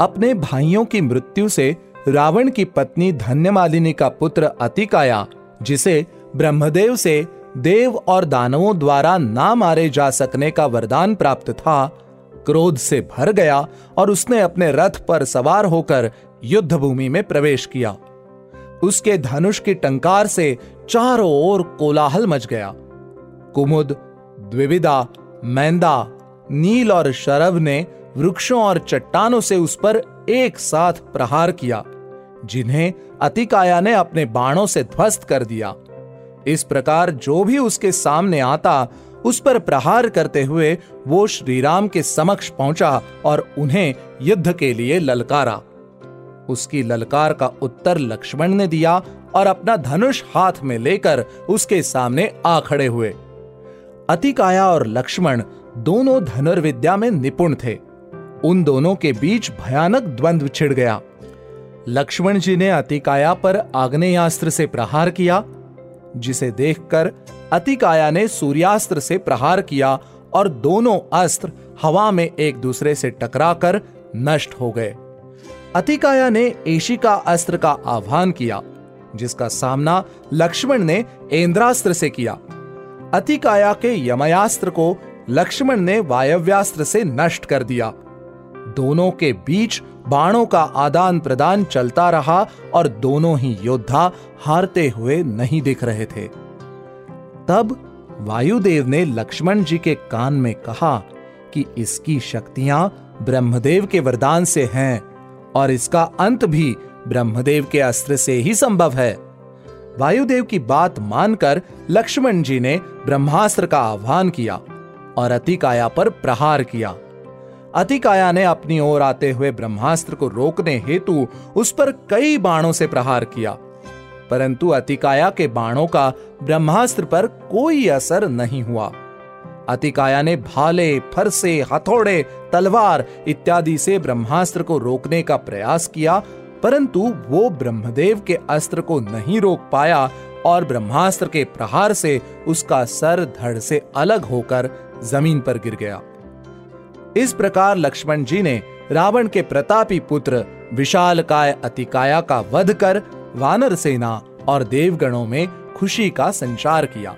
अपने भाइयों की मृत्यु से रावण की पत्नी धन्यमालिनी का पुत्र अतिकाया, जिसे ब्रह्मदेव से देव और दानवों द्वारा ना मारे जा सकने का वरदान प्राप्त था, क्रोध से भर गया और उसने अपने रथ पर सवार होकर युद्ध भूमि में प्रवेश किया। उसके धनुष की टंकार से चारों ओर कोलाहल मच गया। कुमुद, द्विविदा, मैंदा, नील और शरभ ने वृक्षों और चट्टानों से उस पर एक साथ प्रहार किया, जिन्हें अतिकाया ने अपने बाणों से ध्वस्त कर दिया। इस प्रकार जो भी उसके सामने आता, उस पर प्रहार करते हुए वो श्रीराम के समक्ष पहुँचा और उन्हें युद्ध के लिए ललकारा। उसकी ललकार का उत्तर लक्ष्मण ने दिया और अपना धनुष हाथ में लेकर उसके सामने आ खड़े हुए। अतिकाया और लक्ष्मण दोनों धनुर्विद्या में निपुण थे। उन दोनों के बीच भयानक द्वंद्व छिड़ गया। लक्ष्मण जी ने अतिकाया पर आग्नेयास्त्र से प्रहार किया, जिसे देखकर अतिकाया ने सूर्यास्त्र से प्रहार किया और दोनों अस्त्र हवा में एक दूसरे से टकराकर नष्ट हो गए। अतिकाया ने एशिका अस्त्र का आह्वान किया, जिसका सामना लक्ष्मण ने इंद्रास्त्र से किया। अतिकाया के यमयास्त्र को लक्ष्मण ने वायव्यास्त्र से नष्ट कर दिया। दोनों के बीच बाणों का आदान प्रदान चलता रहा और दोनों ही योद्धा हारते हुए नहीं दिख रहे थे। तब वायुदेव ने लक्ष्मण जी के कान में कहा कि इसकी शक्तियाँ ब्रह्मदेव के वरदान से हैं और इसका अंत भी ब्रह्मदेव के अस्त्र से ही संभव है। वायुदेव की बात मानकर लक्ष्मण जी ने ब्रह्मास्त्र का आह्वान किया और अतिकाया पर प्रहार किया। अतिकाया ने अपनी ओर आते हुए ब्रह्मास्त्र को रोकने हेतु उस पर कई बाणों से प्रहार किया। परंतु अतिकाया के बाणों का ब्रह्मास्त्र पर कोई असर नहीं हुआ। अतिकाया ने भाले, फरसे, हथौड़े, तलवार इत्यादि से ब्रह्मास्त्र को रोकने का प्रयास किया, परंतु वो ब्रह्मदेव के अस्त्र को नहीं रोक पाया और ब्रह्मास्त्र के प्रहार से उसका सर धड़ से अलग होकर ज़मीन पर गिर गया। इस प्रकार लक्ष्मण जी ने रावण के प्रतापी पुत्र विशाल काय अतिकाया का वध कर वानर सेना और देवगणों में खुशी का संचार किया।